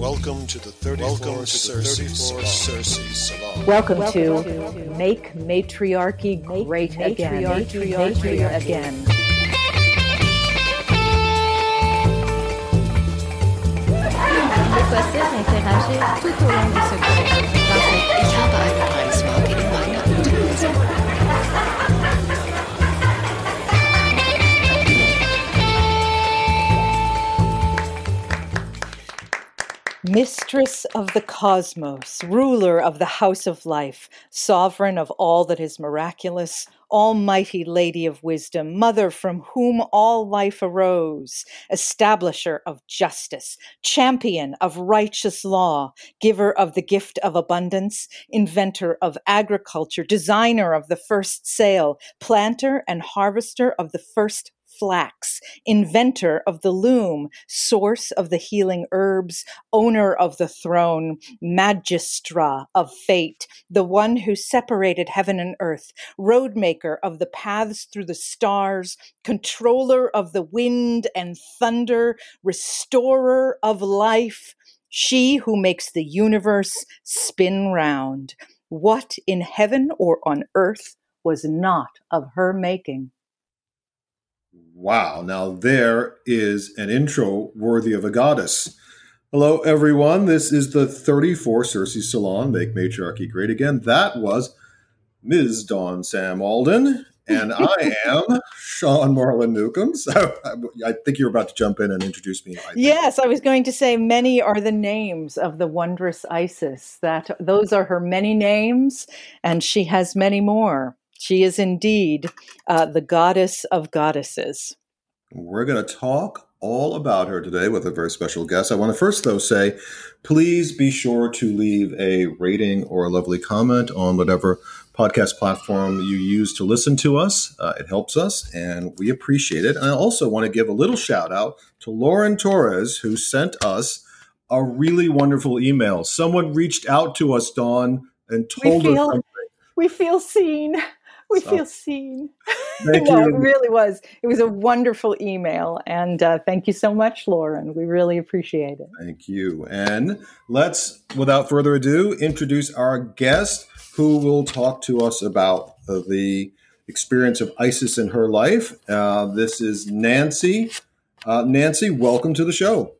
Welcome to the 34 Welcome to Cersei, 34 Cersei Salon. Welcome, Welcome to, to Make Matriarchy Great Make Again. Matriarchy, matriarchy, matriarchy again. possible d'interagir tout au long de ce cours. Ich habe eine Preismarke Mistress of the cosmos, ruler of the house of life, sovereign of all that is miraculous, almighty lady of wisdom, mother from whom all life arose, establisher of justice, champion of righteous law, giver of the gift of abundance, inventor of agriculture, designer of the first sail, planter and harvester of the first flax, inventor of the loom, source of the healing herbs, owner of the throne, magistra of fate, the one who separated heaven and earth, roadmaker of the paths through the stars, controller of the wind and thunder, restorer of life, she who makes the universe spin round. What in heaven or on earth was not of her making? Wow. Now there is an intro worthy of a goddess. Hello, everyone. This is the 34 Cersei Salon, Make Matriarchy Great Again. That was Ms. Dawn Sam Alden, and I am Sean Marlin Newcomb. So I think you're about to jump in and introduce me. I yes, I was going to say many are the names of the wondrous Isis. That those are her many names, and she has many more. She is indeed uh, the goddess of goddesses. We're going to talk all about her today with a very special guest. I want to first, though, say please be sure to leave a rating or a lovely comment on whatever podcast platform you use to listen to us. Uh, it helps us and we appreciate it. And I also want to give a little shout out to Lauren Torres, who sent us a really wonderful email. Someone reached out to us, Dawn, and told feel, us something. We feel seen. We so, feel seen. no, it really was. It was a wonderful email. And uh, thank you so much, Lauren. We really appreciate it. Thank you. And let's, without further ado, introduce our guest who will talk to us about uh, the experience of Isis in her life. Uh, this is Nancy. Uh, Nancy, welcome to the show.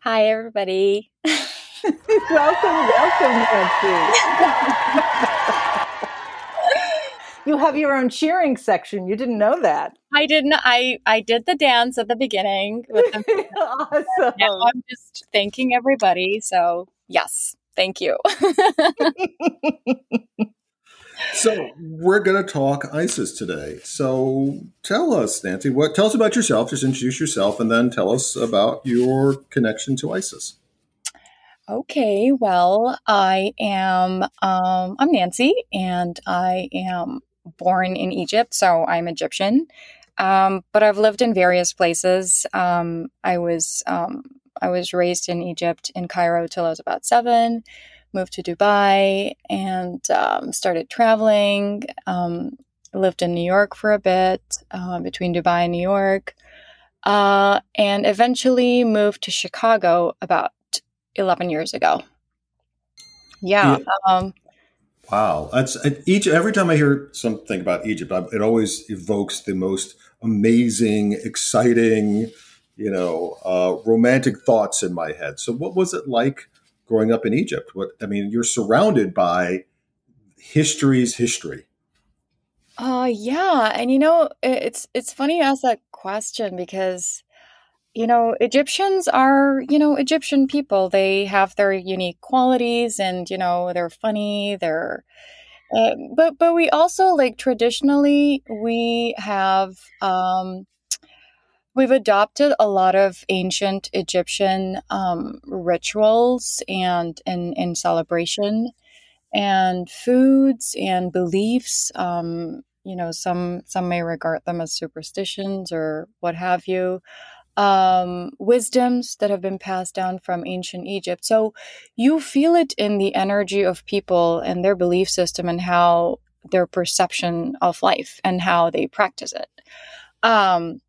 Hi, everybody. welcome, welcome, Nancy. You have your own cheering section. You didn't know that. I didn't. I I did the dance at the beginning. With the, awesome. Now I'm just thanking everybody. So yes, thank you. so we're going to talk ISIS today. So tell us, Nancy, what tell us about yourself. Just introduce yourself, and then tell us about your connection to ISIS. Okay, well, I am um, I'm Nancy, and I am born in Egypt, so I'm Egyptian. Um, but I've lived in various places. Um, I was um, I was raised in Egypt in Cairo till I was about seven. Moved to Dubai and um, started traveling. Um, lived in New York for a bit, uh, between Dubai and New York, uh, and eventually moved to Chicago about eleven years ago. Yeah. yeah. Um, Wow, that's each. Every time I hear something about Egypt, it always evokes the most amazing, exciting, you know, uh, romantic thoughts in my head. So, what was it like growing up in Egypt? What I mean, you're surrounded by history's history. Uh yeah, and you know, it's it's funny you ask that question because you know, Egyptians are, you know, Egyptian people. They have their unique qualities and, you know, they're funny, they're uh, but but we also like traditionally we have um we've adopted a lot of ancient Egyptian um, rituals and in in celebration and foods and beliefs. Um, you know, some some may regard them as superstitions or what have you um, wisdoms that have been passed down from ancient Egypt. So you feel it in the energy of people and their belief system and how their perception of life and how they practice it. Um,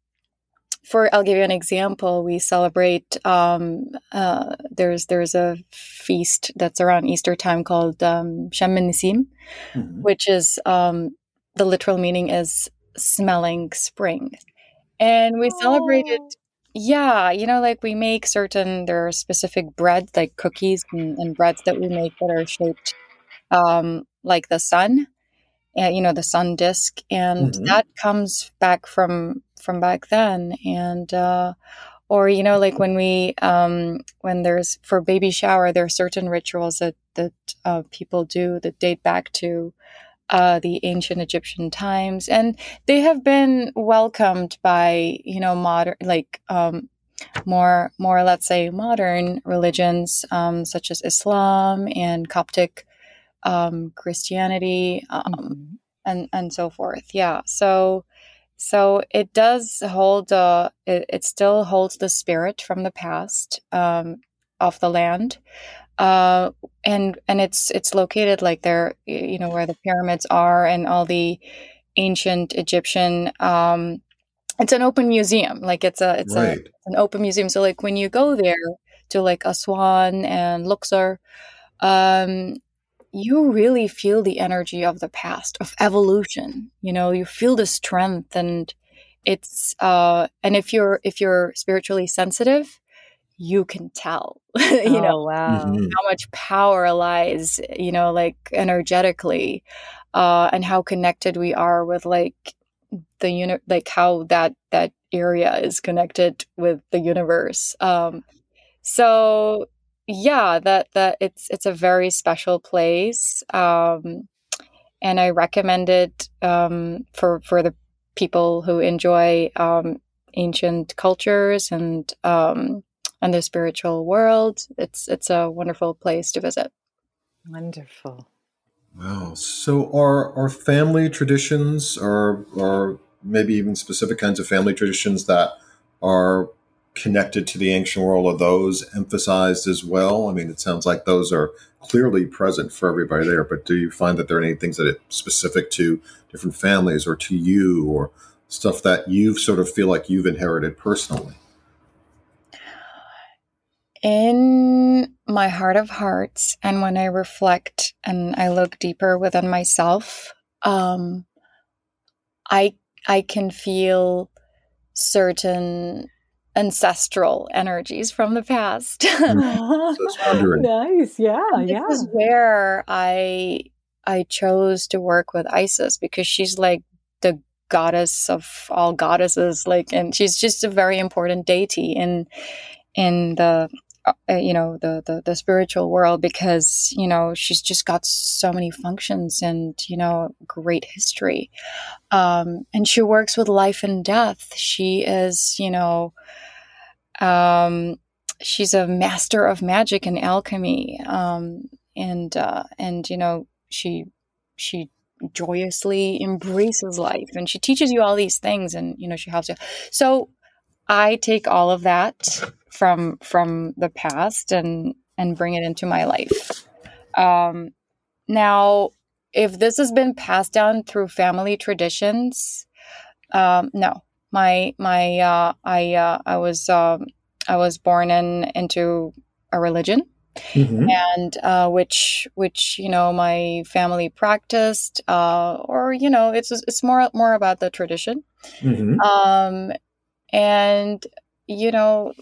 for I'll give you an example. We celebrate. Um, uh, there's there's a feast that's around Easter time called um, Sham Nisim, Mhm. which is um, the literal meaning is smelling spring, and we celebrate it. Yeah, you know, like we make certain there are specific bread, like cookies and, and breads that we make that are shaped um, like the sun, and you know the sun disk, and Mhm. that comes back from from back then, and uh, or you know like when we um, when there's for baby shower, there are certain rituals that that uh, people do that date back to uh, the ancient Egyptian times, and they have been welcomed by you know modern like um, more more let's say modern religions um, such as Islam and Coptic um, Christianity um, Mhm. and and so forth. Yeah, so so it does hold uh, it, it still holds the spirit from the past um, of the land. Uh, and and it's it's located like there you know where the pyramids are and all the ancient Egyptian um, it's an open museum like it's a it's a right. an open museum. So like when you go there to like Aswan and Luxor, um, you really feel the energy of the past, of evolution. You know, you feel the strength and it's uh and if you're if you're spiritually sensitive, you can tell, you know, oh, wow. Mhm. how much power lies, you know, like energetically, uh, and how connected we are with like the uni- like how that that area is connected with the universe. Um, so yeah, that that it's it's a very special place, um, and I recommend it um, for for the people who enjoy um, ancient cultures and um, and the spiritual world. It's it's a wonderful place to visit. Wonderful. Wow. So are are family traditions or or maybe even specific kinds of family traditions that are connected to the ancient world are those emphasized as well? I mean, it sounds like those are clearly present for everybody there, but do you find that there are any things that are specific to different families or to you or stuff that you sort of feel like you've inherited personally? In my heart of hearts, and when I reflect and I look deeper within myself, um, I I can feel certain ancestral energies from the past. just wondering. nice. Yeah. And Yeah. This is where I I chose to work with Isis because she's like the goddess of all goddesses, like, and she's just a very important deity in in the uh, you know the, the the spiritual world because you know she's just got so many functions and you know great history. Um and she works with life and death. She is you know um she's a master of magic and alchemy. Um and uh and you know she she joyously embraces life and she teaches you all these things and you know she helps you. So i take all of that from from the past and and bring it into my life um now if this has been passed down through family traditions um no my my uh i uh i was um i was born in into a religion Mhm. and uh, which which you know my family practiced uh, or you know it's it's more more about the tradition Mhm. um, and you know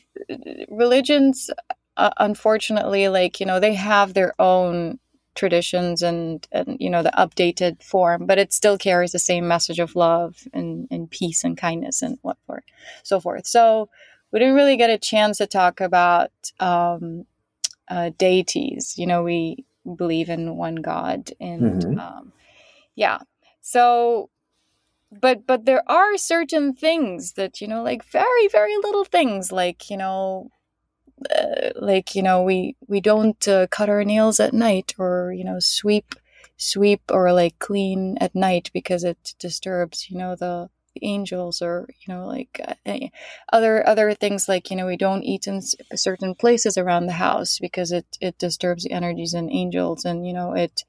religions uh, unfortunately like you know they have their own traditions and and you know the updated form but it still carries the same message of love and, and peace and kindness and what for so forth. So we didn't really get a chance to talk about um, uh, deities. You know we believe in one god and Mhm. um, yeah. So but but there are certain things that you know like very very little things like you know uh, like you know we we don't uh, cut our nails at night or you know sweep sweep or like clean at night because it disturbs you know the, the angels or you know like uh, eh, other other things like you know we don't eat in s- certain places around the house because it it disturbs the energies and angels and you know it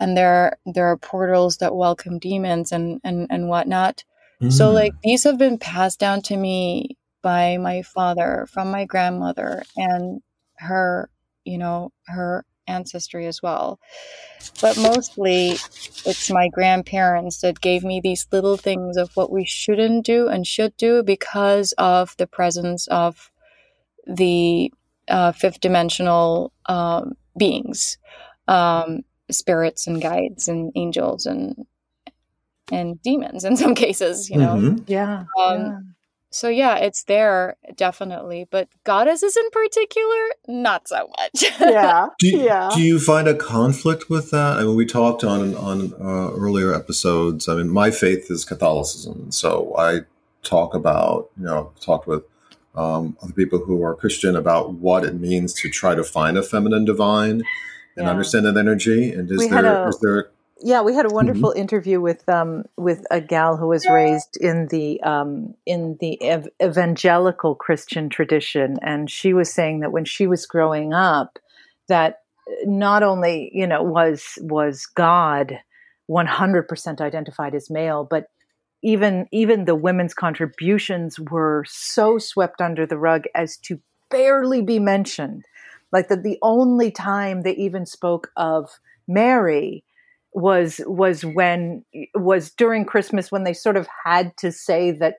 and there there are portals that welcome demons and and and whatnot so Mm. like these have been passed down to me by my father, from my grandmother, and her, you know, her ancestry as well. But mostly, it's my grandparents that gave me these little things of what we shouldn't do and should do because of the presence of the uh, fifth dimensional um, beings, um, spirits and guides and angels and and demons in some cases, you know. Mhm. Yeah. Um, yeah. So yeah, it's there definitely, but goddesses in particular, not so much. Yeah. Do you, yeah. do you find a conflict with that? I mean, we talked on on uh, earlier episodes. I mean, my faith is Catholicism, so I talk about you know talked with um, other people who are Christian about what it means to try to find a feminine divine and Yeah. understand that energy. And is We there a- is there Yeah, we had a wonderful interview with um, with a gal who was raised in the um, in the ev- evangelical Christian tradition, and she was saying that when she was growing up, that not only you know was was God one hundred percent identified as male, but even even the women's contributions were so swept under the rug as to barely be mentioned. Like that, the only time they even spoke of Mary was was when was during Christmas when they sort of had to say that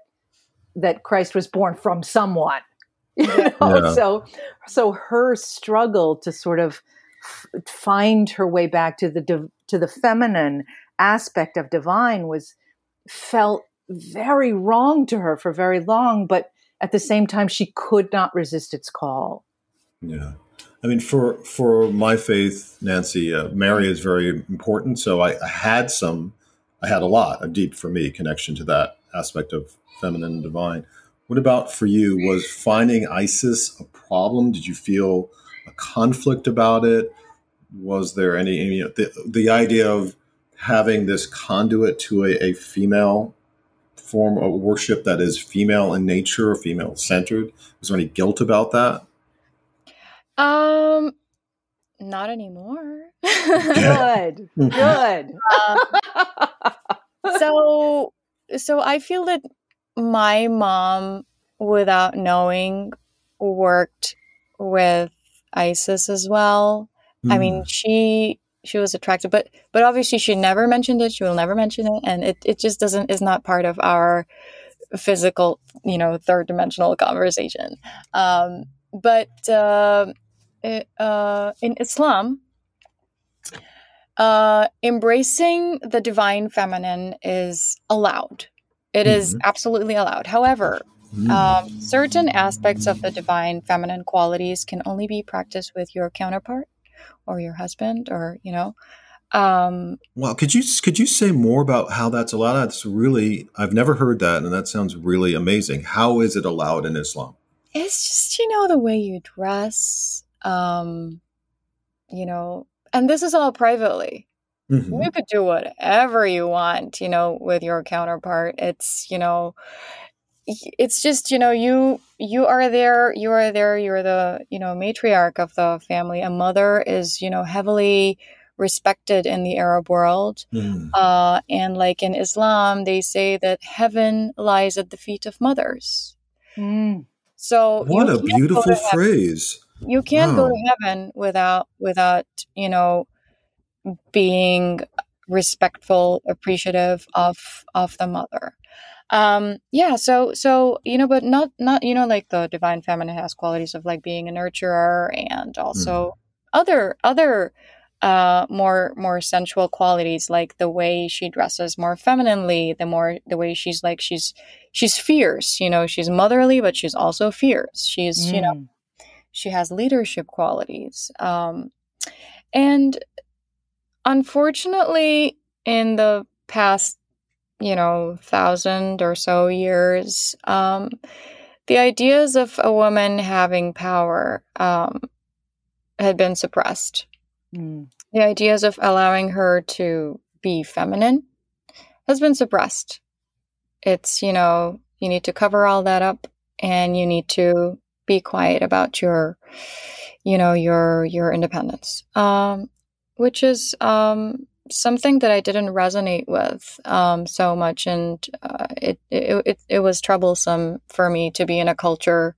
that Christ was born from someone. You know? Yeah. So so her struggle to sort of f- find her way back to the div- to the feminine aspect of divine was felt very wrong to her for very long, but at the same time she could not resist its call. Yeah. I mean, for for my faith, Nancy, uh, Mary is very important. So I, I had some, I had a lot, a deep for me connection to that aspect of feminine and divine. What about for you? Was finding Isis a problem? Did you feel a conflict about it? Was there any, you know, the, the idea of having this conduit to a, a female form of worship that is female in nature, or female centered? Was there any guilt about that? Um, not anymore. Good. Good. Um, so so i feel that my mom without knowing worked with isis as well i mean she she was attracted but but obviously she never mentioned it she will never mention it and it, it just doesn't is not part of our physical you know third dimensional conversation um but uh, it, uh in islam uh, embracing the divine feminine is allowed. It is Mhm. absolutely allowed. However, Mm. um, certain aspects of the divine feminine qualities can only be practiced with your counterpart or your husband, or you know. Um, Wow, could you could you say more about how that's allowed? That's really I've never heard that, and that sounds really amazing. How is it allowed in Islam? it's just you know the way you dress. Um, you know, and this is all privately. Mhm. you could do whatever you want you know with your counterpart it's you know it's just you know you you are there you are there you're the you know matriarch of the family a mother is you know heavily respected in the arab world Mm. uh and like in islam they say that heaven lies at the feet of mothers Mm. so What a can't beautiful heaven- phrase! You can't go to heaven without without you know being respectful appreciative of of the mother. Um yeah so so you know but not not you know like the divine feminine has qualities of like being a nurturer and also other other uh more more sensual qualities like the way she dresses more femininely the more the way she's like she's she's fierce you know she's motherly but she's also fierce. She's you know Mm. She has leadership qualities um, and unfortunately in the past you know thousand or so years um, the ideas of a woman having power um, had been suppressed Mm. the ideas of allowing her to be feminine has been suppressed it's you know you need to cover all that up and you need to be quiet about your you know your your independence um which is um something that I didn't resonate with um, so much, and uh, it, it, it it was troublesome for me to be in a culture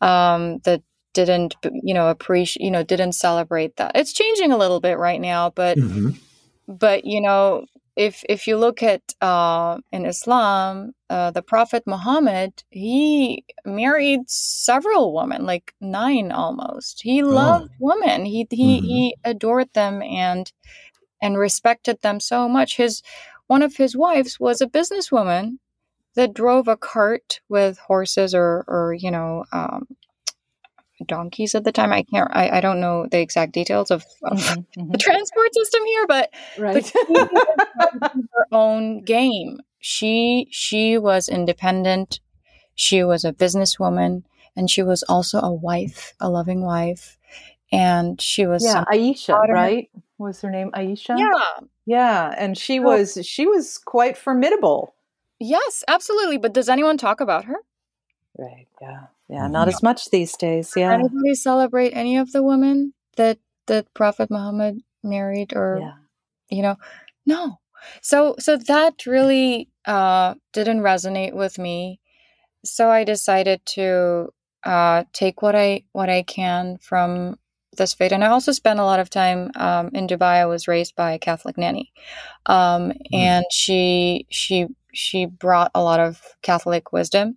um, that didn't you know appreciate you know didn't celebrate that. It's changing a little bit right now, but hmm but you know if if you look at uh, in Islam, uh, the Prophet Muhammad he married several women, like nine almost. He loved women. He he Mhm. he adored them and and respected them so much. His one of his wives was a businesswoman that drove a cart with horses or or you know um, donkeys at the time. I can't. I, I don't know the exact details of, of Mhm, the mhm. transport system here, but Right. she her own game. She she was independent. She was a businesswoman, and she was also a wife, a loving wife, and she was yeah, Aisha, daughter- right? Was her name Aisha? yeah, Yeah, and she So- was she was quite formidable. yes, absolutely. But does anyone talk about her? Right. Yeah. Yeah. Not as much these days. Yeah. Anybody celebrate any of the women that that Prophet Muhammad married, or Yeah. you know no so so that really uh didn't resonate with me so i decided to uh take what i what i can from this faith and i also spent a lot of time um, in dubai i was raised by a catholic nanny um and she she she brought a lot of catholic wisdom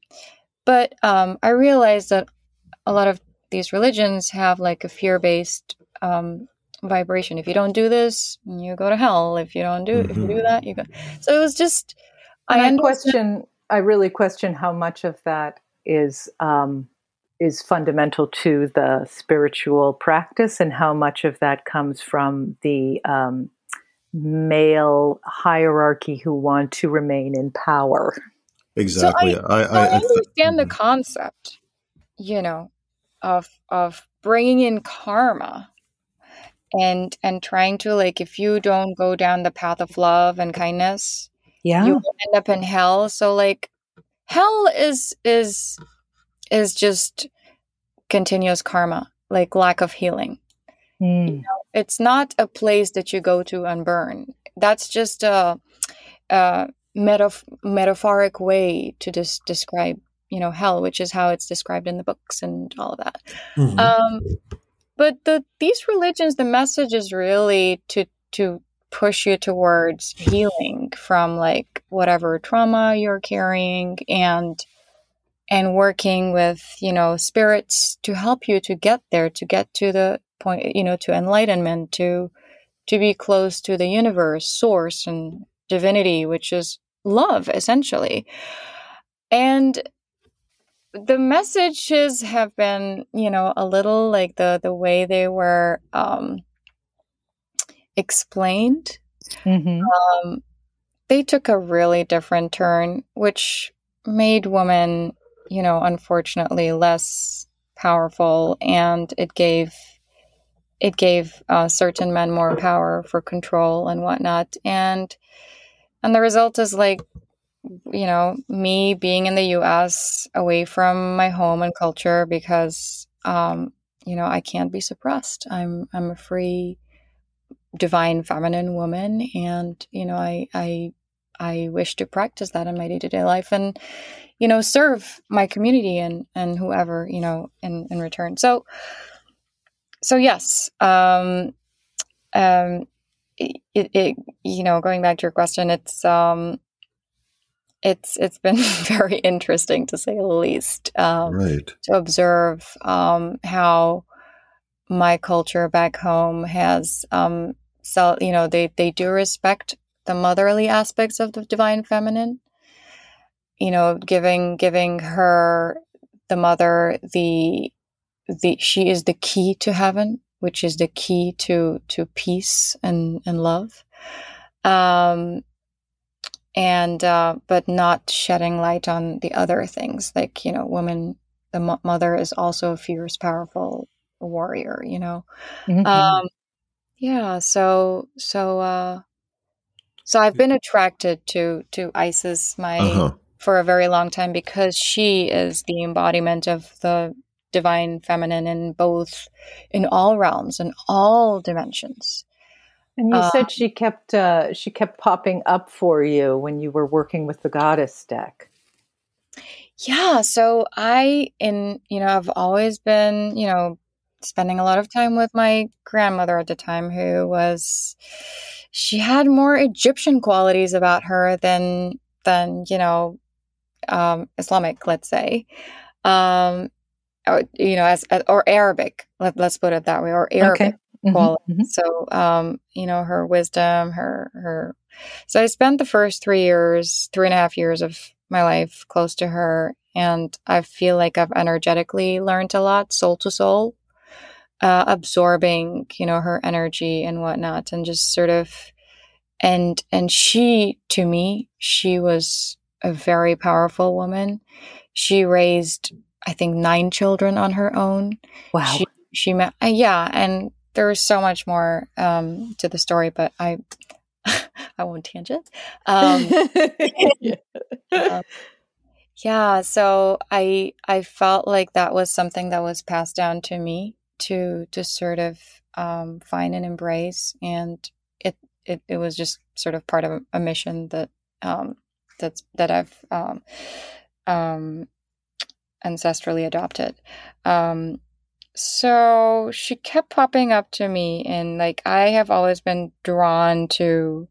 but um i realized that a lot of these religions have like a fear-based um vibration. If you don't do this, you go to hell. If you don't do, if you do Mhm. that, you go. So it was just. And I understand- question. I really question how much of that is um, is fundamental to the spiritual practice, and how much of that comes from the um, male hierarchy who want to remain in power. Exactly. I, So I, I I th- understand the Mhm. concept, you know, of of bringing in karma, and and trying to like if you don't go down the path of love and kindness, Yeah. you will end up in hell. So like, hell is is is just continuous karma, like lack of healing. Mm. it's not a place that you go to and burn. That's just a, a metaf- metaphoric way to des- describe, you know, hell, which is how it's described in the books and all of that. Mhm. Um, but the these religions, the message is really to to push you towards healing from like whatever trauma you're carrying and and working with you know spirits to help you to get there to get to the point you know to enlightenment to to be close to the universe source and divinity which is love essentially. And the messages have been you know a little like the the way they were um explained. Mhm. um, they took a really different turn, which made women, you know, unfortunately less powerful, and it gave it gave uh, certain men more power for control and whatnot, and and the result is like, you know, me being in the U.S. away from my home and culture because, um, you know, I can't be suppressed. I'm I'm a free divine feminine woman and you know i i i wish to practice that in my day-to-day life and you know serve my community and and whoever you know in in return so so yes um um it, it you know going back to your question it's um it's it's been very interesting to say the least um right. to observe um, how my culture back home has um, so you know they they do respect the motherly aspects of the divine feminine you know giving giving her the mother the the she is the key to heaven which is the key to to peace and and love um and uh but not shedding light on the other things like you know woman the mo- mother is also a fierce powerful warrior you know Mhm. um yeah so so uh so i've been attracted to to isis my Uh-huh. for a very long time because she is the embodiment of the divine feminine in both in all realms in all dimensions And you Uh, said she kept uh, she kept popping up for you when you were working with the goddess deck. Yeah, so I in you know I've always been you know spending a lot of time with my grandmother at the time who was she had more Egyptian qualities about her than than you know um, Islamic let's say um, or, you know as, as or Arabic let, let's put it that way or Arabic Okay. Mhm, quality. mhm. So, um, you know, her wisdom, her, her. So I spent the first three years, three and a half years of my life close to her. And I feel like I've energetically learned a lot, soul to soul, uh, absorbing, you know, her energy and whatnot, and just sort of, and, and she, to me, she was a very powerful woman. She raised, I think, nine children on her own Wow. she she met uh, yeah and there's so much more um to the story but i i won't tangent um Yeah. um, yeah so i i felt like that was something that was passed down to me to to sort of um find and embrace and it it, it was just sort of part of a, a mission that um that's that i've um um ancestrally adopted. Um so she kept popping up to me and like i have always been drawn to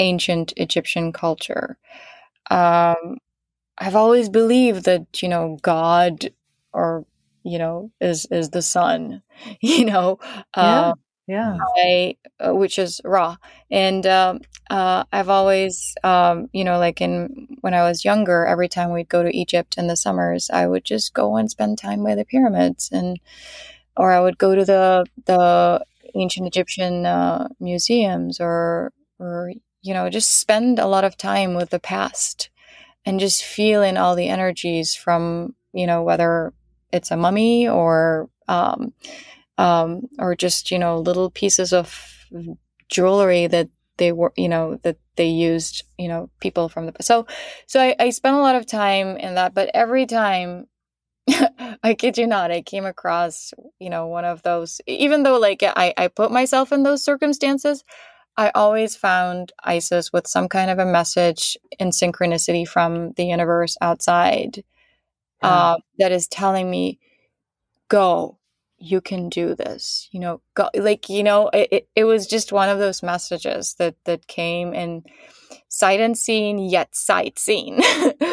ancient egyptian culture. Um i've always believed that you know god or you know is is the sun you know? Yeah. um yeah. I, uh, which is Ra and um, uh, i've always um, you know like in when i was younger every time we'd go to egypt in the summers i would just go and spend time by the pyramids and or i would go to the the ancient egyptian uh, museums or or you know just spend a lot of time with the past and just feel in all the energies from you know whether it's a mummy or um, um, or just you know little pieces of jewelry that they were you know that they used you know people from the so so I, I spent a lot of time in that but every time I kid you not I came across you know one of those even though like I, I put myself in those circumstances I always found Isis with some kind of a message in synchronicity from the universe outside uh, that is telling me go you can do this you know go like you know it, it, was just one of those messages that that came in sight unseen yet sight seen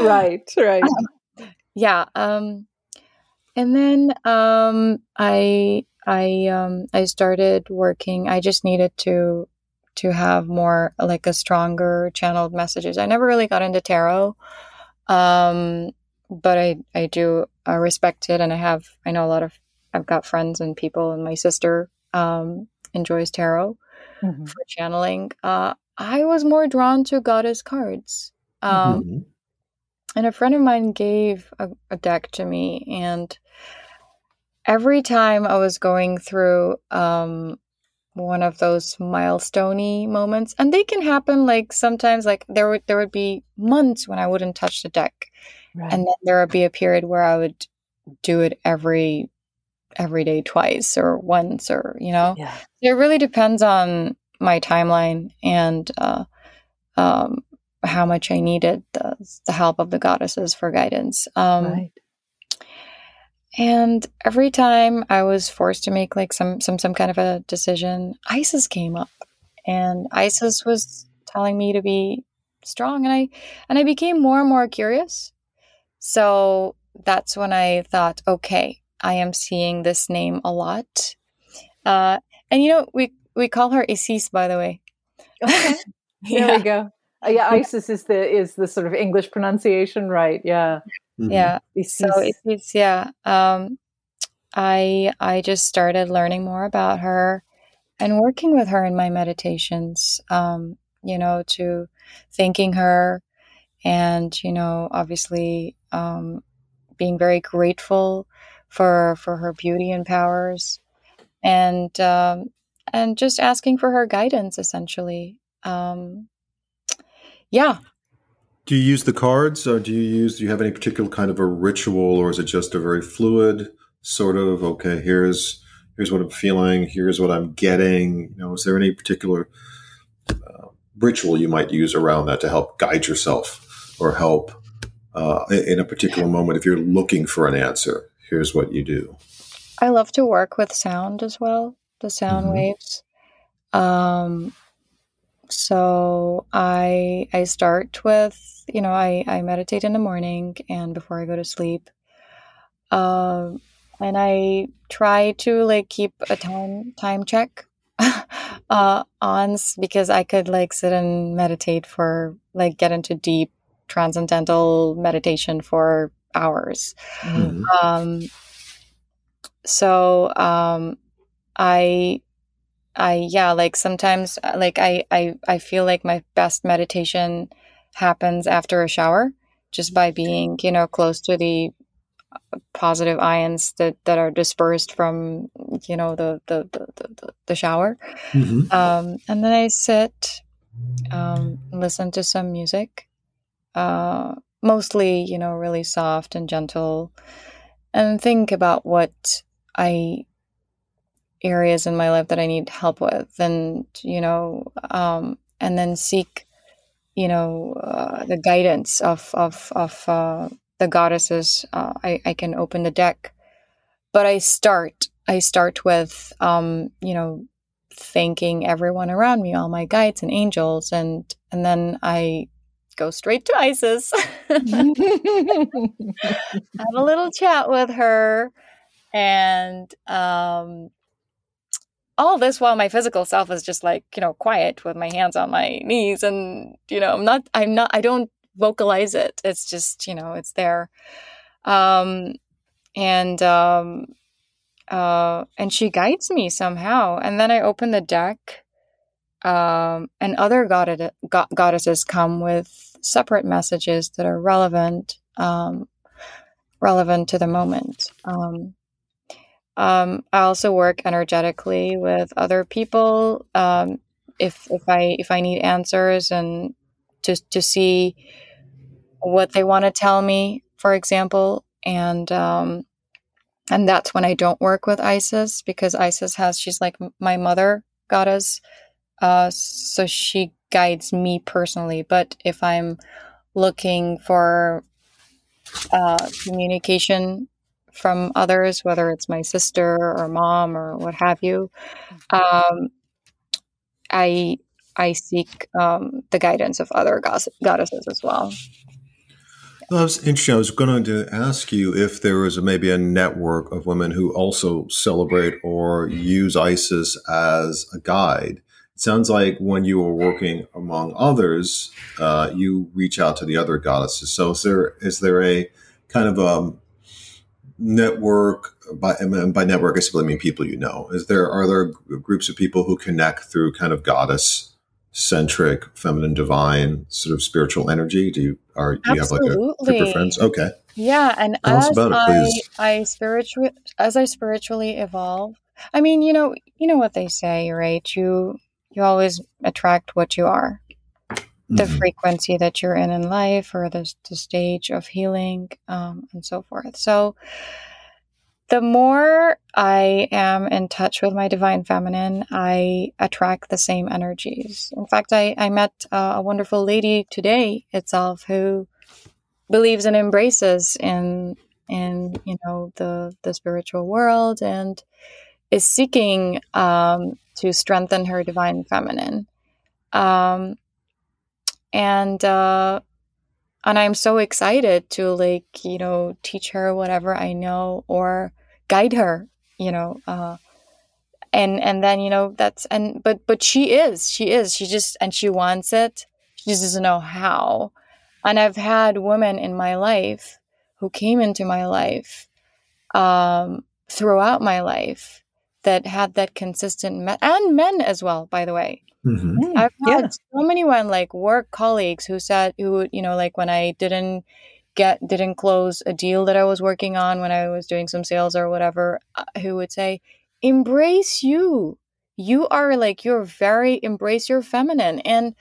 right. Right. yeah um and then um i i um i started working i just needed to to have more like a stronger channeled messages i never really got into tarot um but i i do uh, respect it and i have i know a lot of i've got friends and people and my sister um enjoys tarot Mhm. for channeling uh i was more drawn to goddess cards um Mhm. and a friend of mine gave a, a deck to me and every time i was going through um one of those milestoney moments and they can happen like sometimes like there would there would be months when i wouldn't touch the deck Right. and then there would be a period where i would do it every every day twice or once or you know yeah. it really depends on my timeline and uh, um, how much I needed the, the help of the goddesses for guidance. Um, right. And every time I was forced to make like some some some kind of a decision, ISIS came up, and ISIS was telling me to be strong, and I and I became more and more curious. So that's when I thought, okay, I am seeing this name a lot, uh, and you know we we call her Isis, by the way. Okay. There we go. Uh, yeah, ISIS is the is the sort of English pronunciation, right? Yeah. Mhm. yeah. So Isis. it is, yeah. Um, I I just started learning more about her and working with her in my meditations. Um, you know, to thanking her, and you know, obviously, um, being very grateful for for her beauty and powers, and um, and just asking for her guidance, essentially. Um, yeah, Do you use the cards, or do you use? Do you have any particular kind of a ritual, or is it just a very fluid sort of? Okay, here's here's what I'm feeling, here's what I'm getting. You know, is there any particular uh, ritual you might use around that to help guide yourself or help uh, in a particular moment if you're looking for an answer? Here's what you do. I love to work with sound as well, the sound Mhm. waves. Um, so I I start with you know I I meditate in the morning and before I go to sleep, um, and I try to like keep a time time check uh, on because I could like sit and meditate for like get into deep transcendental meditation for hours. Mm. Um, so um, I I yeah, like sometimes uh, like I I I feel like my best meditation happens after a shower just by being, you know, close to the positive ions that that are dispersed from, you know, the the the the, the- the shower. Mm-hmm. Um and then I sit um listen to some music. Uh mostly, you know, really soft and gentle. And think about what I areas in my life that I need help with, and you know, um, and then seek, you know, uh, the guidance of of of uh, the goddesses. Uh, I I can open the deck, but I start I start with um, you know, thanking everyone around me, all my guides and angels, and and then I go straight to Isis. have a little chat with her and um all this while my physical self is just like you know quiet with my hands on my knees and you know i'm not i'm not i don't vocalize it. It's just you know it's there. Um and um uh and she guides me somehow. And then i open the deck um and other goddess, go- goddesses come with separate messages that are relevant um relevant to the moment um um, I also work energetically with other people. Um, if if I if I need answers and to to see what they want to tell me, for example, and um, and that's when I don't work with Isis because Isis has she's like my mother goddess, uh, so she guides me personally. But if I'm looking for uh, communication from others, whether it's my sister or mom or what have you, um, I I seek um, the guidance of other goddesses as well. Well, was interesting. I was going to ask you if there was maybe a network of women who also celebrate or use ISIS as a guide. Sounds like when you were working among others, uh, you reach out to the other goddesses. So is there is there a kind of a network by and by network I simply mean people you know. Is there are there groups of people who connect through kind of goddess centric, feminine, divine sort of spiritual energy? Do you are do you have like a group of friends? Okay. Yeah, and Tell as it, I. I spiritually as I spiritually evolve, I mean, you know, you know what they say, right? You you always attract what you are. The Mhm. frequency that you're in in life, or the the stage of healing, um, and so forth. So, the more I am in touch with my divine feminine, I attract the same energies. In fact, I I met uh, a wonderful lady today itself who believes and embraces in in you know the the spiritual world and is seeking um, to strengthen her divine feminine. Um, and uh, and I'm so excited to like you know teach her whatever I know or guide her you know uh, and and then you know that's and but but she is she is she just and she wants it. She just doesn't know how. And I've had women in my life who came into my life um, throughout my life that had that consistent me- and men as well by the way Mhm. Mm, I've yeah. had so many one like work colleagues who said who you know like when I didn't get didn't close a deal that I was working on when I was doing some sales or whatever uh, who would say embrace you you are like you're very embrace your feminine and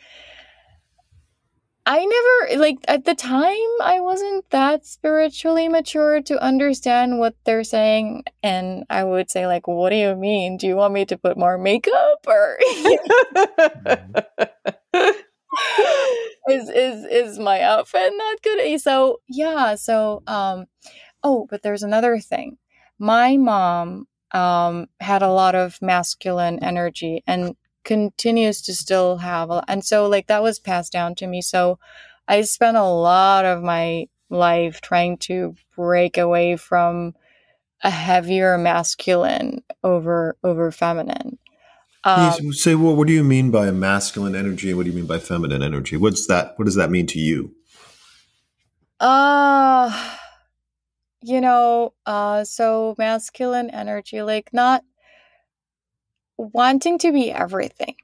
I never like at the time I wasn't that spiritually mature to understand what they're saying and I would say like what do you mean? Do you want me to put more makeup or is is is my outfit not good? So yeah, so um oh, but there's another thing. My mom um had a lot of masculine energy and continues to still have a, and so like that was passed down to me so i spent a lot of my life trying to break away from a heavier masculine over over feminine. Um, say well what do you mean by masculine energy and what do you mean by feminine energy? What's that what does that mean to you? Uh you know uh so masculine energy like not wanting to be everything.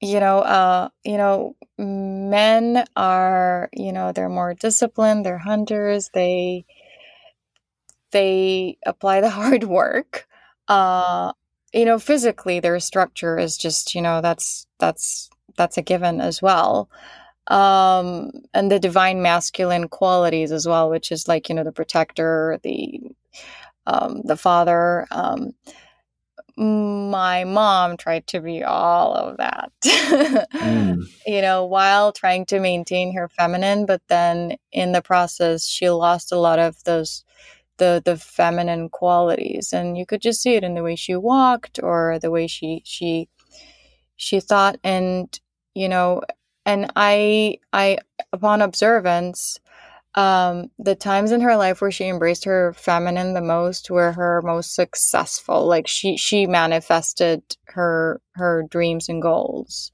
You know uh you know men are you know they're more disciplined they're hunters they they apply the hard work. Uh you know physically their structure is just you know that's that's that's a given as well. Um and the divine masculine qualities as well which is like you know the protector the um the father um my mom tried to be all of that, mm. you know, while trying to maintain her feminine, but then in the process, she lost a lot of those the the feminine qualities, and you could just see it in the way she walked or the way she she she thought, and you know, and I I upon observance um, the times in her life where she embraced her feminine the most were her most successful. Like she she manifested her her dreams and goals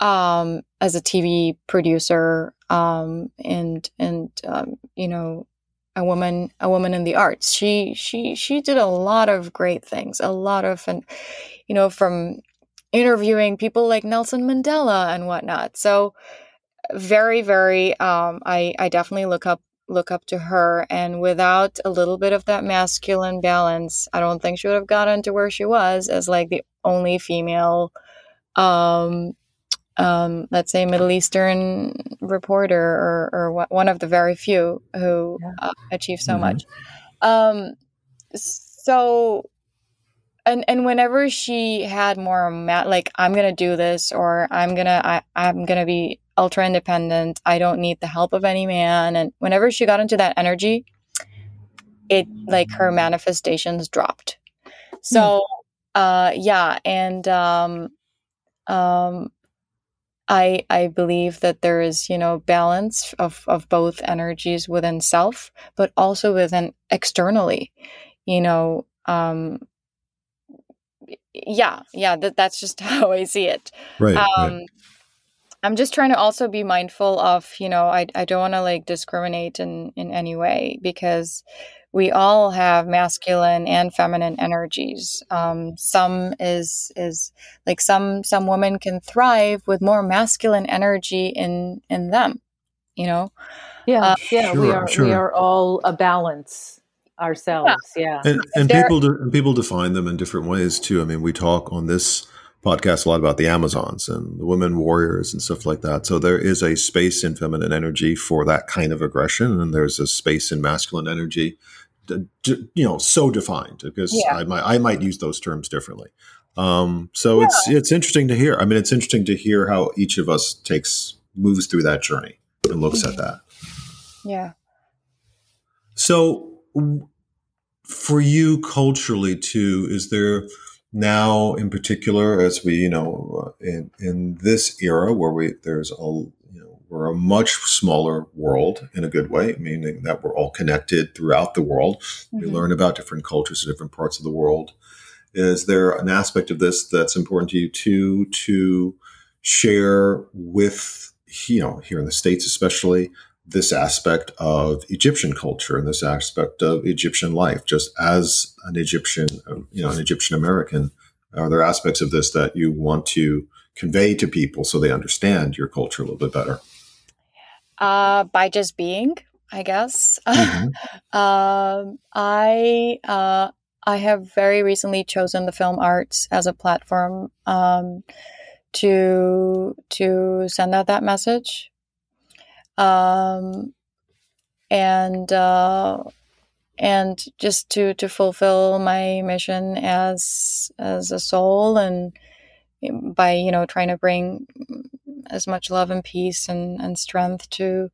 um, as a TV producer um, and and um, you know a woman a woman in the arts. She she she did a lot of great things. A lot of and you know from interviewing people like Nelson Mandela and whatnot. So very very um, I, I definitely look up look up to her and without a little bit of that masculine balance i don't think she would have gotten to where she was as like the only female um um let's say middle eastern reporter or or one of the very few who yeah. uh, achieved so mm-hmm. much um so and and whenever she had more like i'm gonna do this or i'm gonna I, i'm gonna be ultra independent. I don't need the help of any man. And whenever she got into that energy, it like her manifestations dropped. So, hmm. uh, yeah. And, um, um, I, I believe that there is, you know, balance of, of both energies within self, but also within externally, you know, um, yeah, yeah, that, that's just how I see it. Right. Um, right. I'm just trying to also be mindful of, you know, I, I don't want to like discriminate in, in any way because we all have masculine and feminine energies. Um, some is is like some some women can thrive with more masculine energy in in them, you know. Yeah, uh, yeah, sure, we are sure. we are all a balance ourselves. Yeah, yeah. and, and people de- and people define them in different ways too. I mean, we talk on this podcast a lot about the Amazons and the women warriors and stuff like that. So there is a space in feminine energy for that kind of aggression, and there's a space in masculine energy, you know, so defined because yeah. I might I might use those terms differently. Um, so yeah. it's it's interesting to hear. I mean, it's interesting to hear how each of us takes moves through that journey and looks mm-hmm. at that. Yeah. So for you culturally too, is there now in particular as we you know uh, in in this era where we there's a you know we're a much smaller world in a good way meaning that we're all connected throughout the world mm-hmm. we learn about different cultures in different parts of the world is there an aspect of this that's important to you too to share with you know here in the states especially this aspect of Egyptian culture and this aspect of Egyptian life, just as an Egyptian, you know, an Egyptian American. Are there aspects of this that you want to convey to people so they understand your culture a little bit better? Uh, by just being, I guess. Mm-hmm. um, I uh, I have very recently chosen the film arts as a platform um, to to send out that message um, and uh, and just to to fulfill my mission as as a soul and by you know trying to bring as much love and peace and, and strength to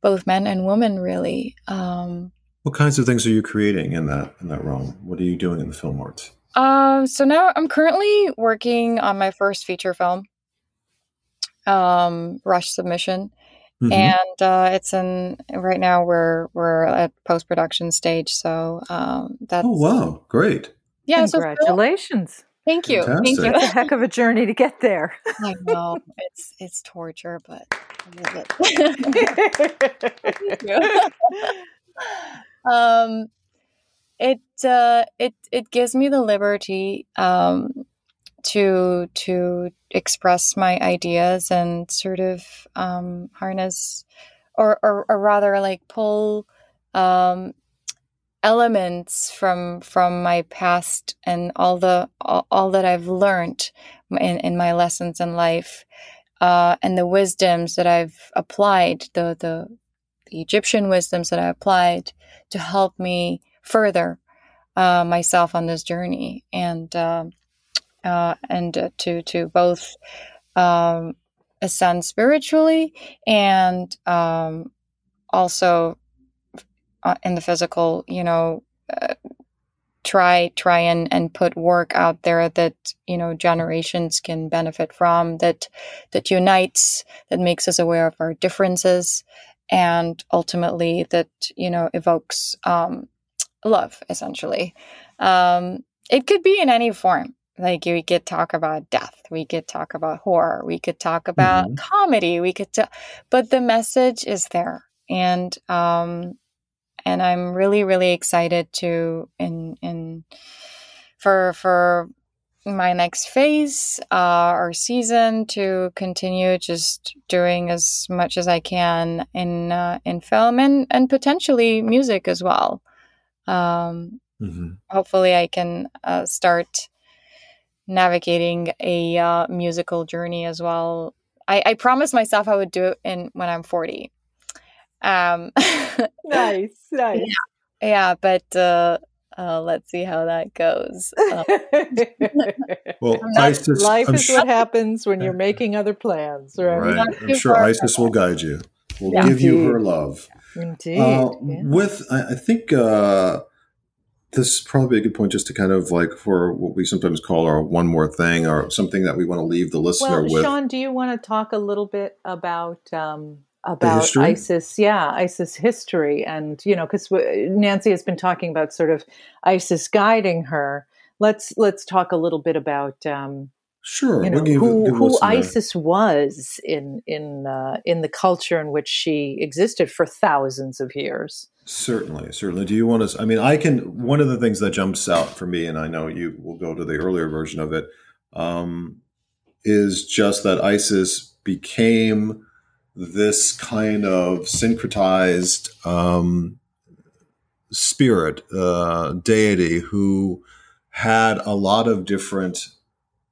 both men and women really um, what kinds of things are you creating in that in that realm? What are you doing in the film arts? Um, so now i'm currently working on my first feature film um, rush submission Mm-hmm. and uh, it's in right now we're we're at post production stage. So um, that's oh wow, great! Yeah, congratulations. So Thank you. Fantastic. Thank you. It's a heck of a journey to get there. I know it's it's torture, but I love it. Thank you. um, it uh, it it gives me the liberty um, to to express my ideas and sort of um, harness or, or, or rather like pull um, elements from from my past and all the all, all that I've learned in, in my lessons in life uh, and the wisdoms that I've applied the, the Egyptian wisdoms that I applied to help me further uh, myself on this journey. And um, uh, and uh, to to both um, ascend spiritually and um, also uh, in the physical. You know, uh, try try and and put work out there that you know generations can benefit from that that unites that makes us aware of our differences and ultimately that you know evokes um, love essentially um, it could be in any form like we could talk about death we could talk about horror we could talk about mm-hmm. comedy we could but the message is there and um and i'm really really excited to in in for for my next phase uh or season to continue just doing as much as i can in uh, in film and and potentially music as well um mm-hmm. hopefully i can uh, start navigating a uh, musical journey as well. I, I promised myself I would do it in when I'm 40. Um, nice, nice. Yeah, yeah but uh, uh, let's see how that goes. Uh, well, Isis, life I'm is what happens when you're making other plans, right? right. I'm sure Isis will guide you. Will yeah. give you her love. Indeed. Uh, yeah. With, I, I think uh, this is probably a good point just to kind of like for what we sometimes call our one more thing or something that we want to leave the listener well, with. Sean, do you want to talk a little bit about um, about ISIS? Yeah, ISIS history, and you know, because Nancy has been talking about sort of ISIS guiding her. Let's let's talk a little bit about. Um, Sure. You know, we'll who, who ISIS was in in uh, in the culture in which she existed for thousands of years. Certainly, certainly. Do you want to? I mean, I can. One of the things that jumps out for me, and I know you will go to the earlier version of it, um, is just that ISIS became this kind of syncretized um, spirit, uh, deity who had a lot of different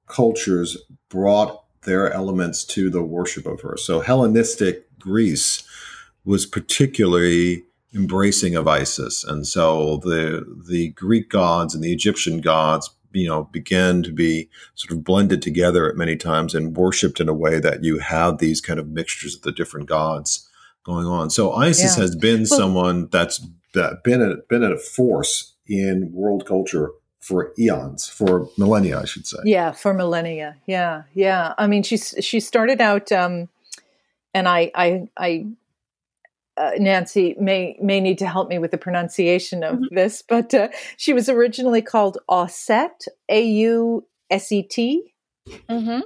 cultures brought their elements to the worship of her. So Hellenistic Greece was particularly embracing of Isis, and so the the Greek gods and the Egyptian gods, you know, began to be sort of blended together at many times and worshipped in a way that you have these kind of mixtures of the different gods going on. So Isis yeah. has been well, someone that's that been a, been a force in world culture for eons, for millennia, I should say. Yeah, for millennia. Yeah, yeah. I mean, she's she started out, um, and I I I uh, Nancy may may need to help me with the pronunciation of mm-hmm. this, but uh, she was originally called Auset, A U S E T. Mm-hmm.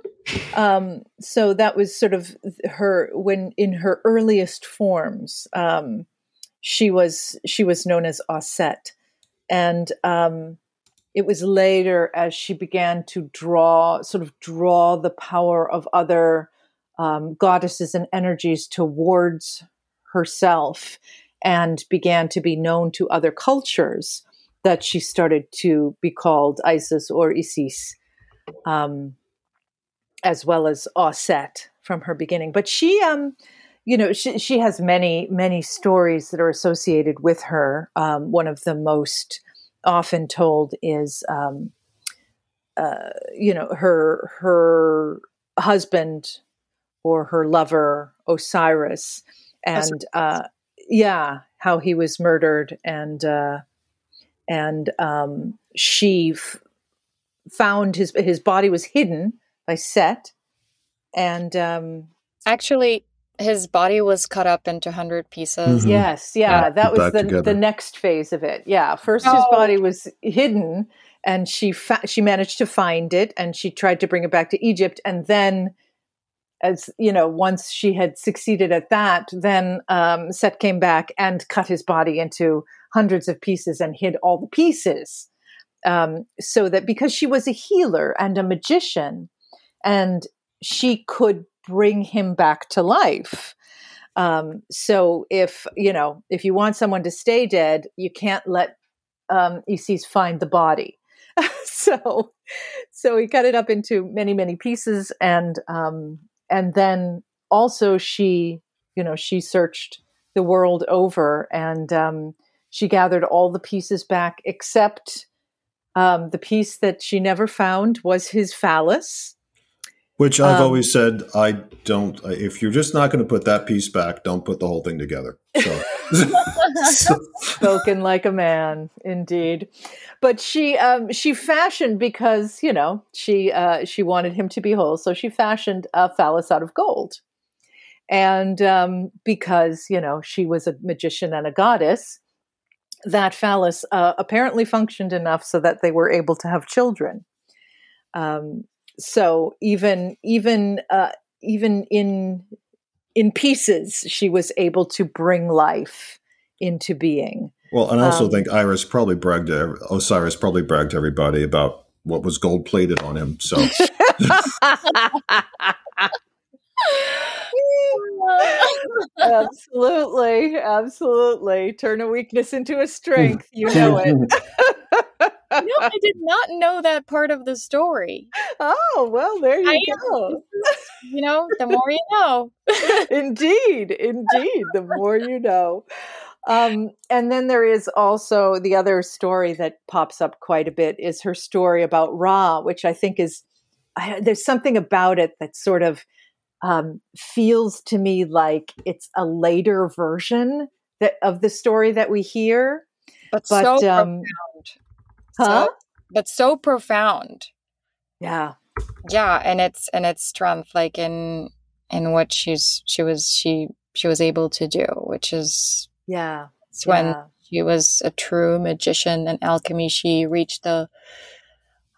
Um, so that was sort of her when in her earliest forms. Um, she was she was known as Auset, and um, it was later as she began to draw sort of draw the power of other um, goddesses and energies towards herself and began to be known to other cultures that she started to be called Isis or Isis, um, as well as Auset from her beginning. But she, um, you know, she, she has many, many stories that are associated with her. Um, one of the most often told is, um, uh, you know, her her husband or her lover Osiris, and uh, yeah, how he was murdered, and uh, and um, she f- found his his body was hidden by Set, and um, Actually, his body was cut up into hundred pieces. Mhm. yes, yeah, Yeah, that was the together. the next phase of it. Yeah, first his Oh. body was hidden, and she fa- she managed to find it, and she tried to bring it back to Egypt, and then. As you know, once she had succeeded at that, then um, Set came back and cut his body into hundreds of pieces and hid all the pieces. Um, so that because she was a healer and a magician, and she could bring him back to life. Um, so if you know if you want someone to stay dead, you can't let um, Isis find the body. so so he cut it up into many many pieces, and um, and then also she you know she searched the world over and um, she gathered all the pieces back except um, the piece that she never found was his phallus. Which I've Um, always said, I don't. If you're just not going to put that piece back, don't put the whole thing together. So, so- spoken like a man indeed but she um she fashioned because you know she uh she wanted him to be whole so she fashioned a phallus out of gold and um because you know she was a magician and a goddess that phallus uh, apparently functioned enough so that they were able to have children um so even even uh even in in pieces she was able to bring life into being well, and I also Um, think Iris probably bragged to Osiris probably bragged to everybody about what was gold plated on him. So, absolutely, absolutely. Turn a weakness into a strength. You know it. no, I did not know that part of the story. oh well, there you I go. You know, the more you know. indeed, indeed. The more you know. Um, and then there is also the other story that pops up quite a bit is her story about Ra, which I think is I, there's something about it that sort of um, feels to me like it's a later version that of the story that we hear. But, But so um, profound. Huh? So, but so profound. Yeah, Yeah, and it's and its strength, like in in what she's she was she she was able to do, which is yeah, it's when yeah. she was a true magician and alchemy. She reached the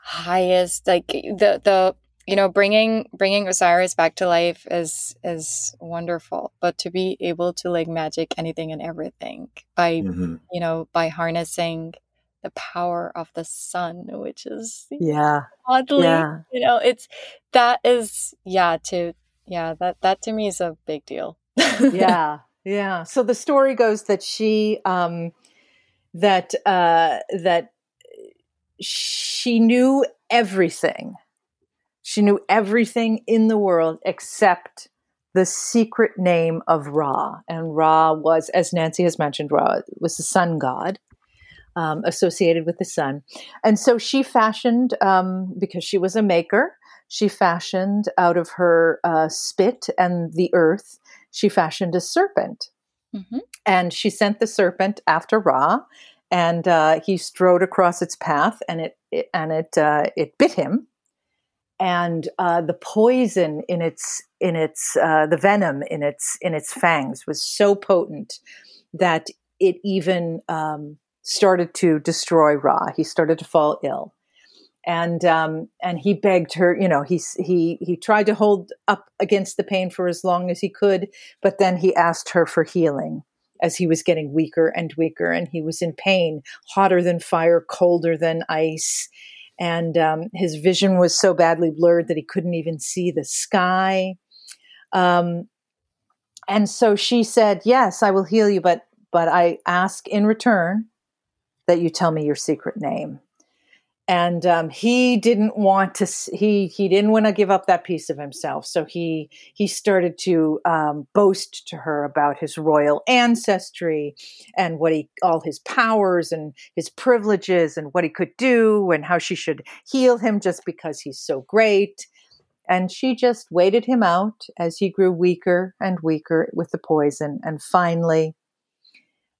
highest, like the the you know bringing bringing Osiris back to life is is wonderful. But to be able to like magic anything and everything by mhm. you know by harnessing the power of the sun, which is yeah, oddly yeah. you know it's that is yeah to yeah that that to me is a big deal. Yeah yeah. So the story goes that she um that uh that she knew everything. She knew everything in the world except the secret name of ra and ra was as nancy has mentioned ra was the sun god um, associated with the sun. And so she fashioned um, because she was a maker she fashioned out of her uh, spit and the earth she fashioned a serpent. Mhm. and she sent the serpent after Ra, and uh, he strode across its path, and it, it and it uh, it bit him, and uh, the poison in its in its uh, the venom in its in its fangs was so potent that it even um, started to destroy Ra. He started to fall ill and um, and he begged her. You know, he he he tried to hold up against the pain for as long as he could, but then he asked her for healing as he was getting weaker and weaker, and he was in pain, hotter than fire, colder than ice, and um, his vision was so badly blurred that he couldn't even see the sky. Um, and so she said, "Yes, I will heal you, but but I ask in return that you tell me your secret name." and um, he didn't want to he he didn't want to give up that piece of himself. So he he started to um, boast to her about his royal ancestry and what he all his powers and his privileges and what he could do and how she should heal him just because he's so great. And she just waited him out as he grew weaker and weaker with the poison. And finally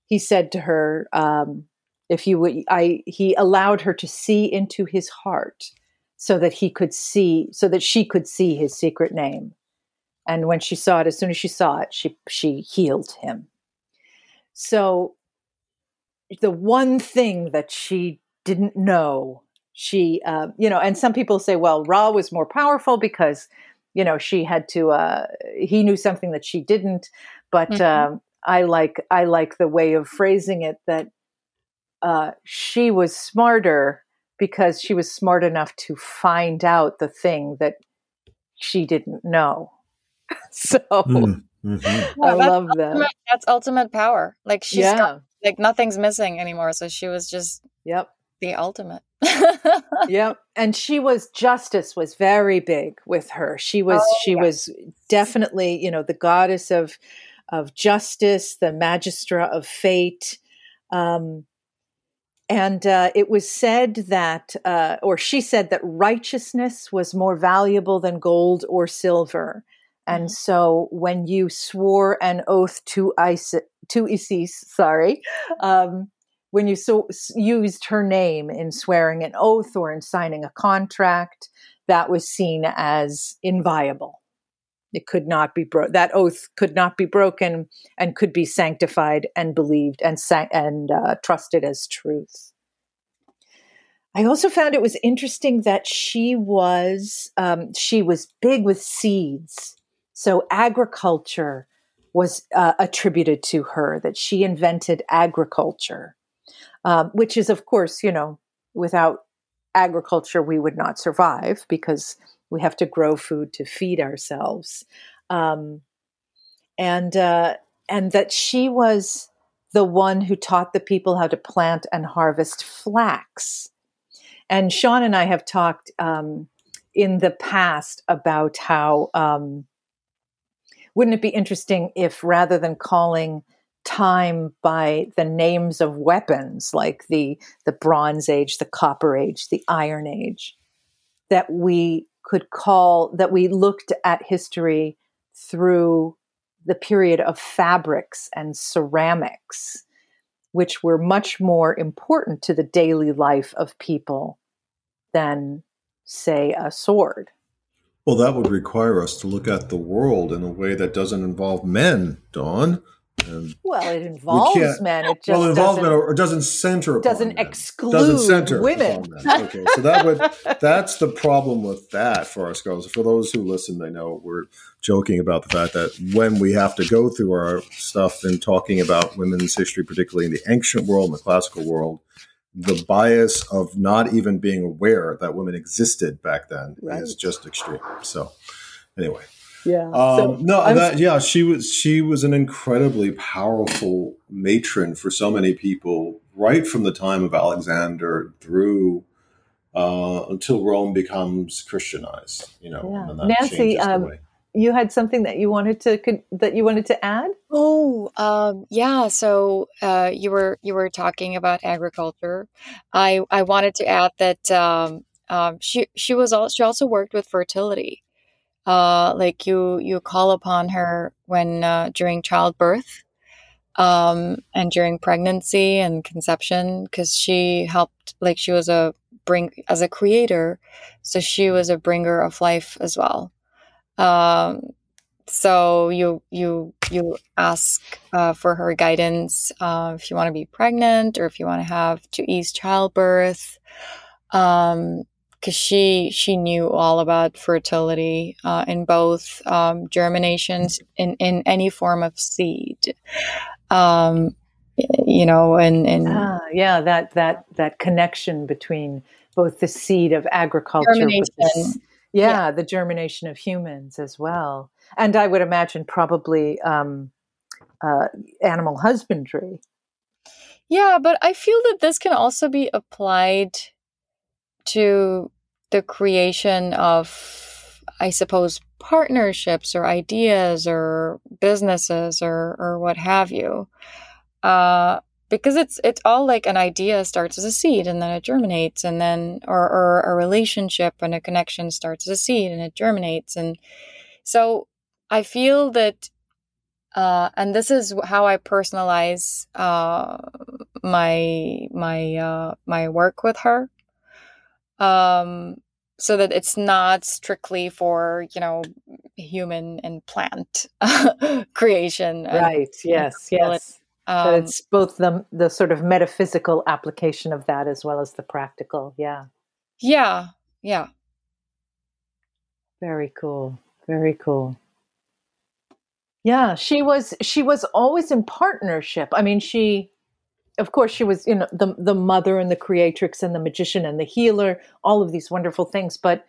he said to her um, if you would i he allowed her to see into his heart so that he could see so that she could see his secret name. And when she saw it as soon as she saw it she she healed him. So the one thing that she didn't know she uh, you know and some people say well ra was more powerful because you know she had to uh, he knew something that she didn't. But mm-hmm. um, i like i like the way of phrasing it that uh, she was smarter because she was smart enough to find out the thing that she didn't know. so mm, mm-hmm. I love ultimate, that. That's ultimate power. Like she's yeah. Got, like nothing's missing anymore. So she was just yep the ultimate. yep. And she was justice was very big with her. She was oh, she was definitely, you know, the goddess of of justice, the magistra of fate. Um, and uh, it was said that, uh, or she said that righteousness was more valuable than gold or silver. And mm-hmm. so when you swore an oath to, Isis, to Isis, sorry, um, when you so, used her name in swearing an oath or in signing a contract, that was seen as inviolable. It could not be broken. That oath could not be broken and could be sanctified and believed and and uh, trusted as truth. I also found it was interesting that she was um, she was big with seeds, so agriculture was uh, attributed to her. That she invented agriculture, um, which is, of course, you know, without agriculture we would not survive because we have to grow food to feed ourselves. Um, and uh, and that she was the one who taught the people how to plant and harvest flax. And Sean and I have talked um, in the past about how um, wouldn't it be interesting if rather than calling time by the names of weapons like the the bronze age the copper age the iron age that we could call that we looked at history through the period of fabrics and ceramics, which were much more important to the daily life of people than, say, a sword. Well, that would require us to look at the world in a way that doesn't involve men, Dawn. And well, it involves men. It just well, it involves men, or doesn't center. Doesn't exclude doesn't center women. Okay, so that would that's the problem with that for our scholars. For those who listen, they know we're joking about the fact that when we have to go through our stuff and talking about women's history, particularly in the ancient world and the classical world, the bias of not even being aware that women existed back then right. is just extreme. So, anyway. Yeah. Um, so no, that, yeah, she was she was an incredibly powerful matron for so many people, right from the time of Alexander through uh, until Rome becomes Christianized. You know, yeah. Nancy, um, you had something that you wanted to that you wanted to add. Oh, um, yeah. So uh, you were you were talking about agriculture. I I wanted to add that um, um, she she was all, she also worked with fertility uh, like you you call upon her when uh, during childbirth um, and during pregnancy and conception because she helped like she was a bring as a creator so she was a bringer of life as well. Um, so you you you ask uh, for her guidance uh, if you want to be pregnant or if you want to have to ease childbirth. Um, because she she knew all about fertility uh, in both um, germinations in in any form of seed. Um, you know, and and ah, yeah, that that that connection between both the seed of agriculture, the, yeah, yeah, the germination of humans as well, and I would imagine probably um, uh, animal husbandry. Yeah, but I feel that this can also be applied to the creation of, I suppose, partnerships or ideas or businesses or or what have you. Uh, because it's it's all like an idea starts as a seed and then it germinates and then or, or a relationship and a connection starts as a seed and it germinates and so I feel that uh, and this is how I personalize uh, my my uh, my work with her, um, so that it's not strictly for you know human and plant creation. Right. And, yes. Yes. Um, but it's both the the sort of metaphysical application of that as well as the practical. Yeah. Yeah. Yeah. Very cool. Very cool. Yeah, she was she was always in partnership. I mean, she of course she was you know the the mother and the creatrix and the magician and the healer, all of these wonderful things, but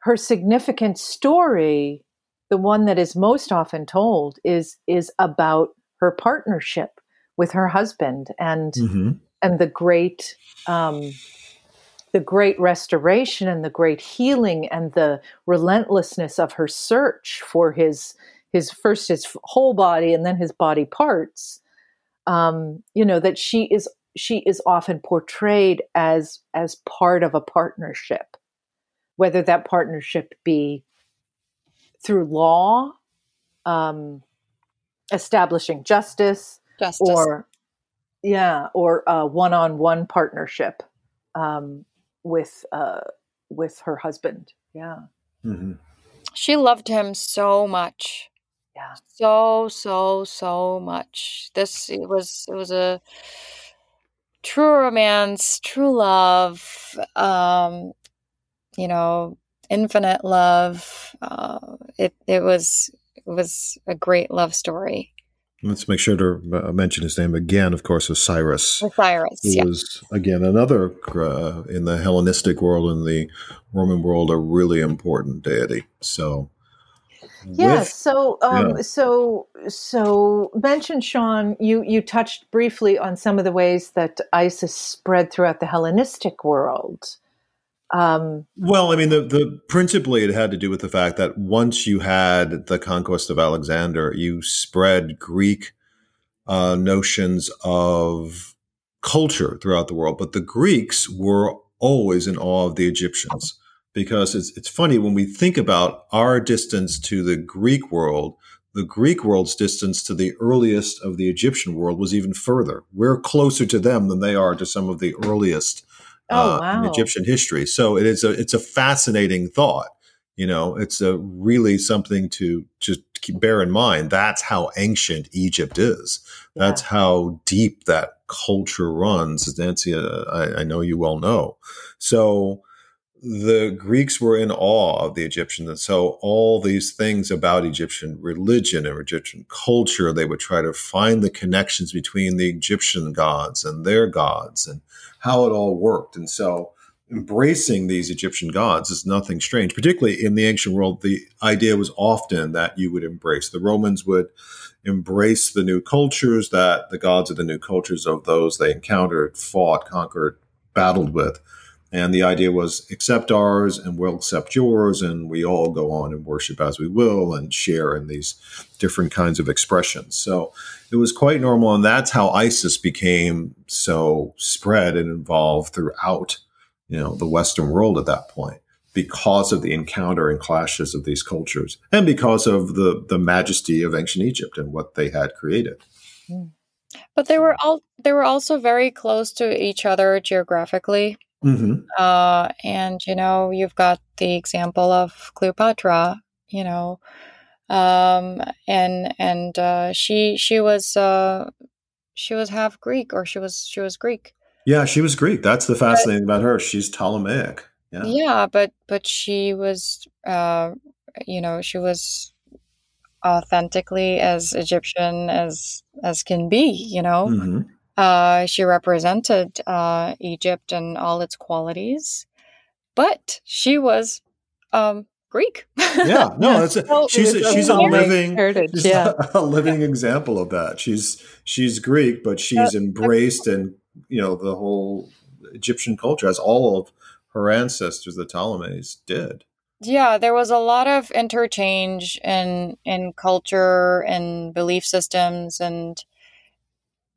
her significant story, the one that is most often told is is about her partnership with her husband and mm-hmm. and the great um, the great restoration and the great healing and the relentlessness of her search for his his first his whole body and then his body parts um, you know that she is she is often portrayed as as part of a partnership. Whether that partnership be through law um, establishing justice, justice. or yeah or a one-on-one partnership um, with uh, with her husband. Yeah. Mm-hmm. she loved him so much yeah. So, so, so much. This it was it was a true romance, true love, um, you know, infinite love. Uh, it it was it was a great love story. Let's make sure to uh, mention his name again. Of course, Osiris. Osiris, who yeah. was again another uh, in the Hellenistic world and the Roman world a really important deity. So yeah. With, so, um, yeah. so, so mention Sean. You you touched briefly on some of the ways that Isis spread throughout the Hellenistic world. Um, well, I mean, the, the principally it had to do with the fact that once you had the conquest of Alexander, you spread Greek uh, notions of culture throughout the world. But the Greeks were always in awe of the Egyptians because it's it's funny when we think about our distance to the Greek world. The Greek world's distance to the earliest of the Egyptian world was even further. We're closer to them than they are to some of the earliest oh, uh, wow. in Egyptian history. So it is a it's a fascinating thought. You know, it's a really something to just bear in mind. That's how ancient Egypt is. That's yeah. how deep that culture runs. As Nancy, uh, I, I know you well know. So the Greeks were in awe of the Egyptians. And so all these things about Egyptian religion and Egyptian culture, they would try to find the connections between the Egyptian gods and their gods and how it all worked. And so embracing these Egyptian gods is nothing strange, particularly in the ancient world. The idea was often that you would embrace. The Romans would embrace the new cultures, that the gods of the new cultures of those they encountered, fought, conquered, battled with and the idea was accept ours and we'll accept yours, and we all go on and worship as we will and share in these different kinds of expressions. So it was quite normal. And that's how ISIS became so spread and involved throughout, you know, the Western world at that point because of the encounter and clashes of these cultures and because of the, the majesty of ancient Egypt and what they had created. Hmm. But they were all they were also very close to each other geographically. Mm-hmm. Uh, and you know, you've got the example of Cleopatra. You know, um, and and uh, she she was uh, she was half Greek, or she was she was Greek. Yeah, she was Greek. That's the fascinating but, about her. She's Ptolemaic. Yeah. Yeah, but but she was, uh, you know, she was authentically as Egyptian as as can be. You know. Mm-hmm. Uh, she represented uh, Egypt and all its qualities, but she was um, Greek. yeah, no, it's a, she's a, she's a living she's yeah. a, living example of that. She's she's Greek, but she's embraced and you know the whole Egyptian culture as all of her ancestors, the Ptolemies, did. Yeah, there was a lot of interchange in in culture and belief systems and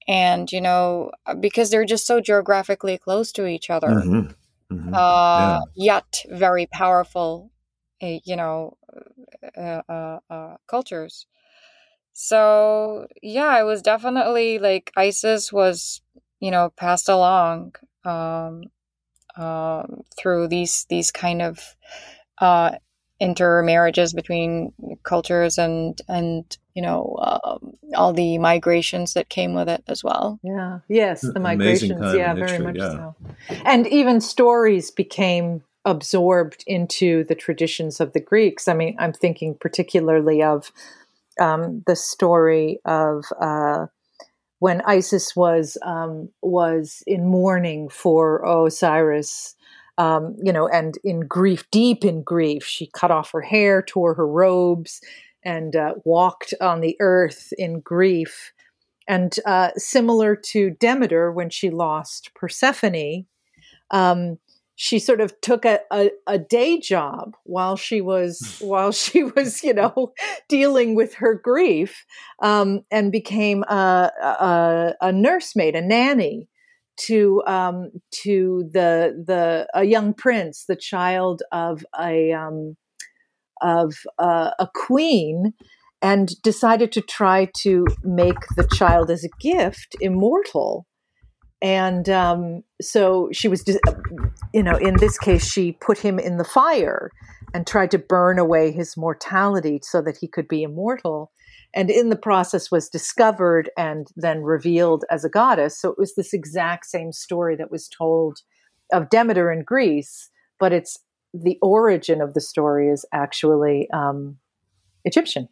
and you know because they're just so geographically close to each other. Mhm. Mhm. uh, yet very powerful, uh, you know, uh, uh, uh, cultures. So yeah, it was definitely like ISIS was, you know, passed along um, um, through these these kind of uh, intermarriages between cultures and and you know um, all the migrations that came with it as well. Yeah. Yes, the Amazing migrations. time in Yeah, very history, much yeah. so. And even stories became absorbed into the traditions of the Greeks. I mean, I'm thinking particularly of um, the story of uh, when Isis was um, was in mourning for Osiris. Um, you know, and in grief, deep in grief, she cut off her hair, tore her robes, and uh, walked on the earth in grief. And uh, similar to Demeter, when she lost Persephone, um, she sort of took a, a, a day job while she was while she was you know dealing with her grief um, and became a, a, a nursemaid, a nanny to um, to the the a young prince, the child of a um, of uh, a queen, and decided to try to make the child as a gift immortal. And um, so she was, you know, in this case, she put him in the fire and tried to burn away his mortality so that he could be immortal. And in the process, was discovered and then revealed as a goddess. So it was this exact same story that was told of Demeter in Greece, but it's the origin of the story is actually um, Egyptian.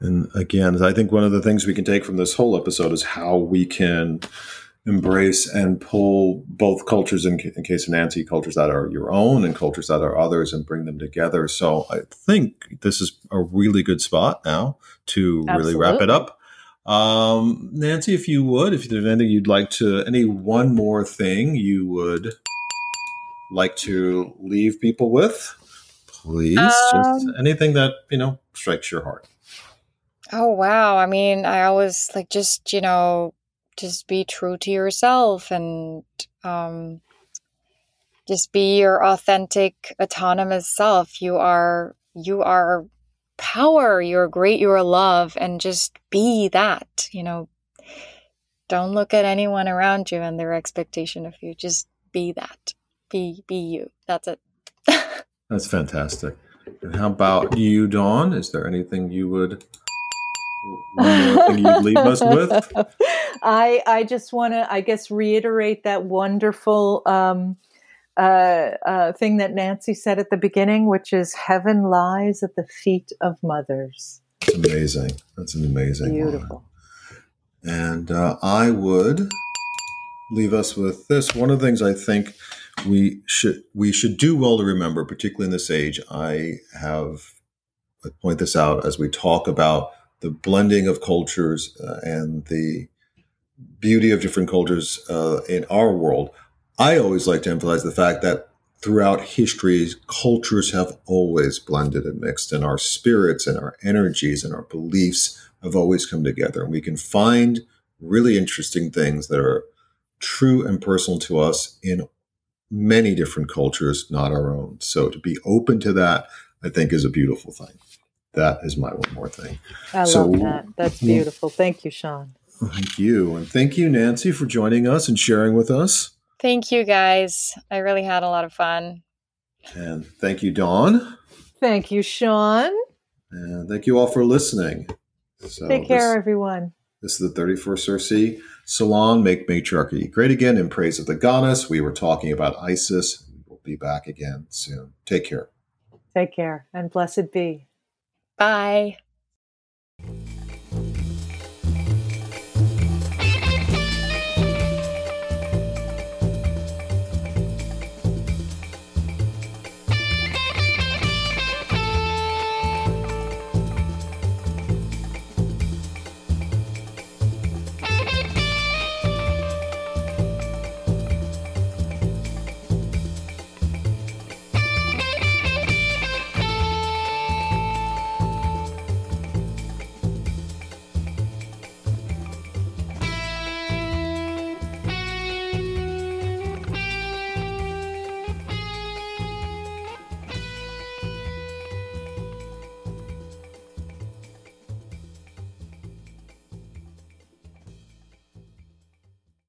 And again, I think one of the things we can take from this whole episode is how we can embrace and pull both cultures, in, in case of Nancy, cultures that are your own and cultures that are others, and bring them together. So I think this is a really good spot now to really wrap it up. Um, Nancy, if you would, if there's anything you'd like to, any one more thing you would like to leave people with, please, just Um, anything that you know strikes your heart. Oh wow. I mean, I always like just, you know, just be true to yourself and um just be your authentic autonomous self. You are you are power, you're great, you're love and just be that, you know. Don't look at anyone around you and their expectation of you. Just be that. Be be you. That's it. That's fantastic. And how about you, Dawn? Is there anything you would one more thing you'd leave us with? I I just want to I guess reiterate that wonderful um, uh, uh, thing that Nancy said at the beginning, which is heaven lies at the feet of mothers. It's amazing. That's an amazing. Beautiful. And uh, I would leave us with this. One of the things I think we should we should do well to remember, particularly in this age. I have I point this out as we talk about the blending of cultures uh, and the beauty of different cultures uh, in our world. I always like to emphasize the fact that throughout history, cultures have always blended and mixed, and our spirits and our energies and our beliefs have always come together. And we can find really interesting things that are true and personal to us in many different cultures, not our own. So to be open to that, I think, is a beautiful thing. That is my one more thing. I So- love that. That's beautiful. Thank you, Sean. Thank you. And thank you, Nancy, for joining us and sharing with us. Thank you guys. I really had a lot of fun. And thank you, Dawn. Thank you, Sean. And thank you all for listening. So Take care, This, everyone. this is the 31st Circe Salon Make Matriarchy Great Again in Praise of the Goddess. We were talking about Isis. We'll be back again soon. Take care. Take care and blessed be. Bye.